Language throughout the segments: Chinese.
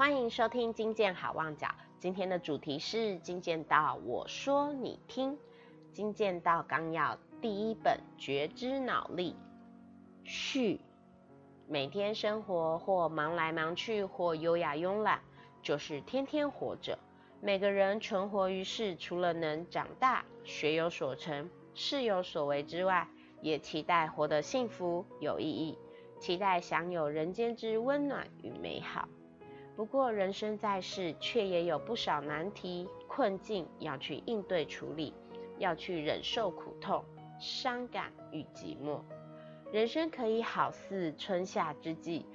欢迎收听金健好望角。今天的主题是金健道，我说你听。金健道纲要第一本觉知脑力序。每天生活或忙来忙去，或优雅慵懒，就是天天活着。每个人存活于世，除了能长大、学有所成、事有所为之外，也期待活得幸福有意义，期待享有人间之温暖与美好。不过，人生在世，却也有不少难题、困境要去应对处理，要去忍受苦痛、伤感与寂寞。人生可以好似春夏之际，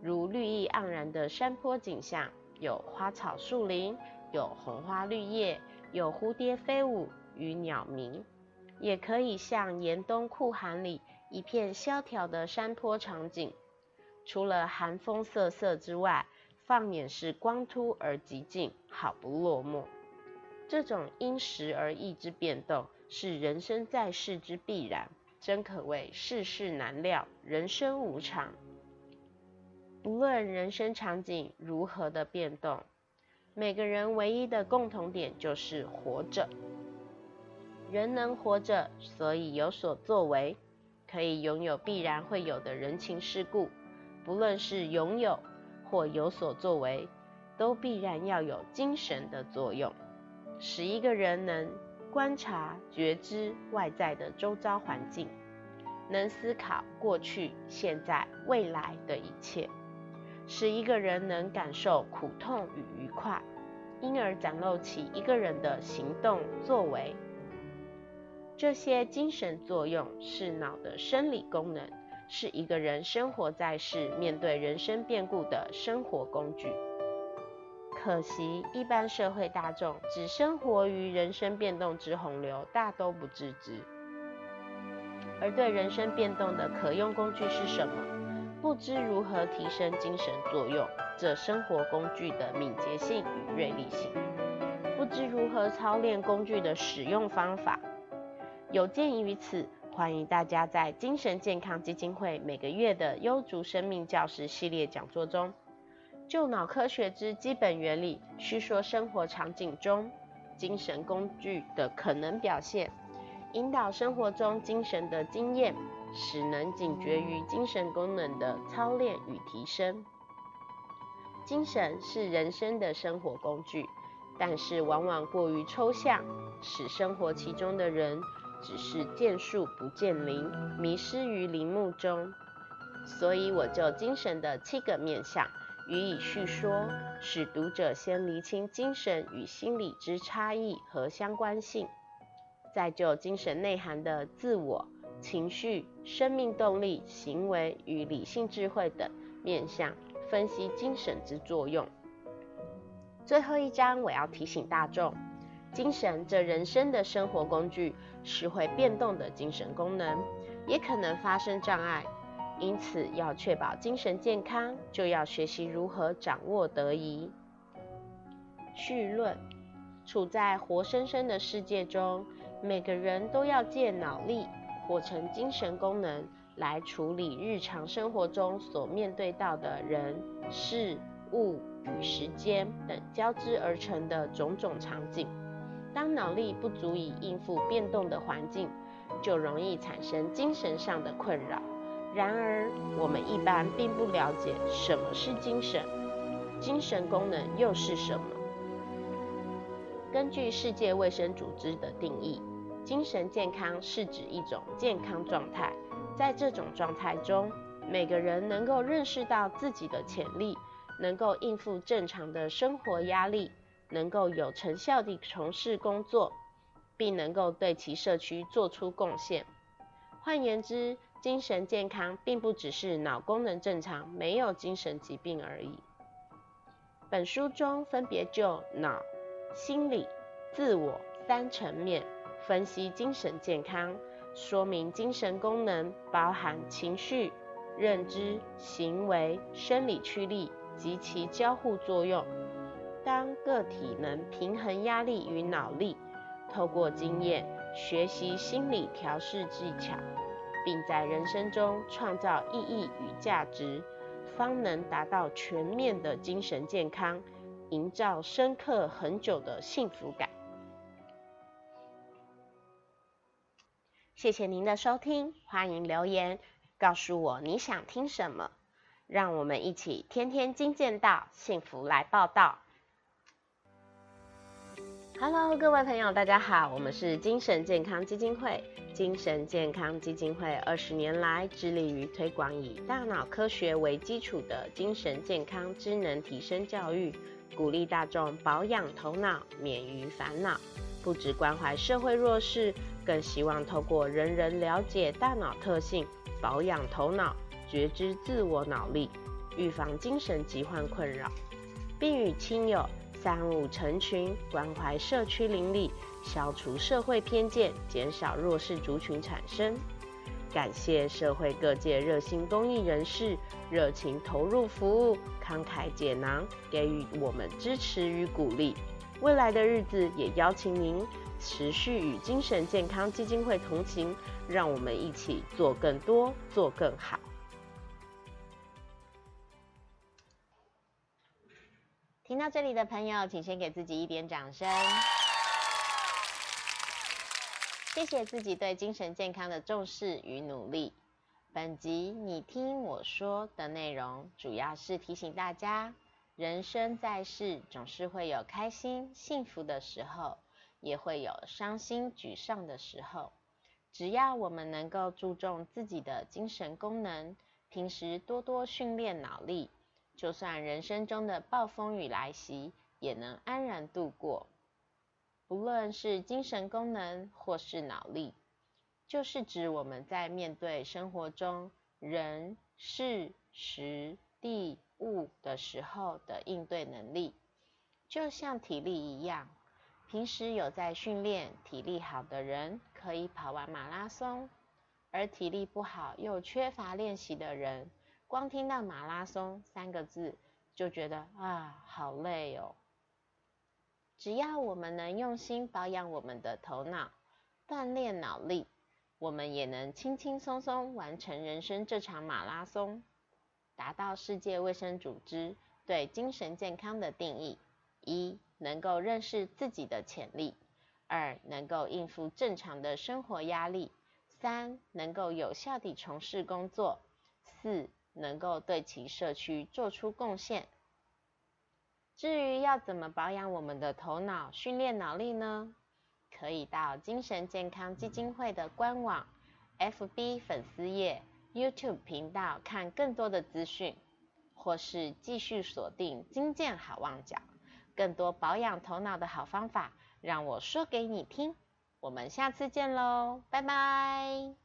如绿意盎然的山坡景象，有花草树林，有红花绿叶，有蝴蝶飞舞与鸟鸣；也可以像严冬酷寒里一片萧条的山坡场景，除了寒风瑟瑟之外，放眼是光秃而寂静，好不落寞。这种因时而异之变动，是人生在世之必然，真可谓世事难料，人生无常。不论人生场景如何的变动，每个人唯一的共同点就是活着。人能活着，所以有所作为，可以拥有必然会有的人情世故。不论是拥有，或有所作为，都必然要有精神的作用，使一个人能观察、觉知外在的周遭环境，能思考过去、现在、未来的一切，使一个人能感受苦痛与愉快，因而展露起一个人的行动作为。这些精神作用是脑的生理功能。是一个人生活在世、面对人生变故的生活工具。可惜，一般社会大众只生活于人生变动之洪流，大都不自知。而对人生变动的可用工具是什么？不知如何提升精神作用，这生活工具的敏捷性与锐利性。不知如何操练工具的使用方法。有鉴于此。欢迎大家在精神健康基金会每个月的优竹生命教室系列讲座中，就脑科学之基本原理，叙说生活场景中精神工具的可能表现，引导生活中精神的经验，使能警觉于精神功能的操练与提升。精神是人生的生活工具，但是往往过于抽象，使生活其中的人。只是见树不见林，迷失于林木中。所以我就精神的七个面相予以叙说，使读者先厘清精神与心理之差异和相关性，再就精神内涵的自我、情绪、生命动力、行为与理性智慧等面相分析精神之作用。最后一章，我要提醒大众。精神这人生的生活工具是会变动的精神功能，也可能发生障碍，因此要确保精神健康，就要学习如何掌握得宜。绪论：处在活生生的世界中，每个人都要借脑力或成精神功能来处理日常生活中所面对到的人、事、物与时间等交织而成的种种场景。当脑力不足以应付变动的环境，就容易产生精神上的困扰。然而，我们一般并不了解什么是精神，精神功能又是什么。根据世界卫生组织的定义，精神健康是指一种健康状态，在这种状态中，每个人能够认识到自己的潜力，能够应付正常的生活压力。能够有成效地从事工作，并能够对其社区做出贡献。换言之，精神健康并不只是脑功能正常，没有精神疾病而已。本书中分别就脑、心理、自我三层面分析精神健康，说明精神功能包含情绪、认知、行为、生理驱力及其交互作用。当个体能平衡压力与脑力，透过经验学习心理调试技巧，并在人生中创造意义与价值，方能达到全面的精神健康，营造深刻很久的幸福感。谢谢您的收听，欢迎留言告诉我你想听什么，让我们一起天天精进到幸福来报道。Hello，各位朋友，大家好，我们是精神健康基金会。精神健康基金会二十年来致力于推广以大脑科学为基础的精神健康智能提升教育，鼓励大众保养头脑，免于烦恼。不只关怀社会弱势，更希望透过人人了解大脑特性，保养头脑，觉知自我脑力，预防精神疾患困扰，并与亲友。三五成群，关怀社区邻里，消除社会偏见，减少弱势族群产生。感谢社会各界热心公益人士，热情投入服务，慷慨解囊，给予我们支持与鼓励。未来的日子，也邀请您持续与精神健康基金会同行，让我们一起做更多，做更好。到这里的朋友，请先给自己一点掌声。谢谢自己对精神健康的重视与努力。本集你听我说的内容，主要是提醒大家，人生在世总是会有开心幸福的时候，也会有伤心沮丧的时候。只要我们能够注重自己的精神功能，平时多多训练脑力。就算人生中的暴风雨来袭，也能安然度过。不论是精神功能或是脑力，就是指我们在面对生活中人事时地物的时候的应对能力。就像体力一样，平时有在训练，体力好的人可以跑完马拉松，而体力不好又缺乏练习的人。光听到马拉松三个字，就觉得啊，好累哦。只要我们能用心保养我们的头脑，锻炼脑力，我们也能轻轻松松完成人生这场马拉松，达到世界卫生组织对精神健康的定义：一、能够认识自己的潜力；二、能够应付正常的生活压力；三、能够有效地从事工作；四。能够对其社区做出贡献。至于要怎么保养我们的头脑、训练脑力呢？可以到精神健康基金会的官网、FB 粉丝页、YouTube 频道看更多的资讯，或是继续锁定金健好望角，更多保养头脑的好方法，让我说给你听。我们下次见喽，拜拜。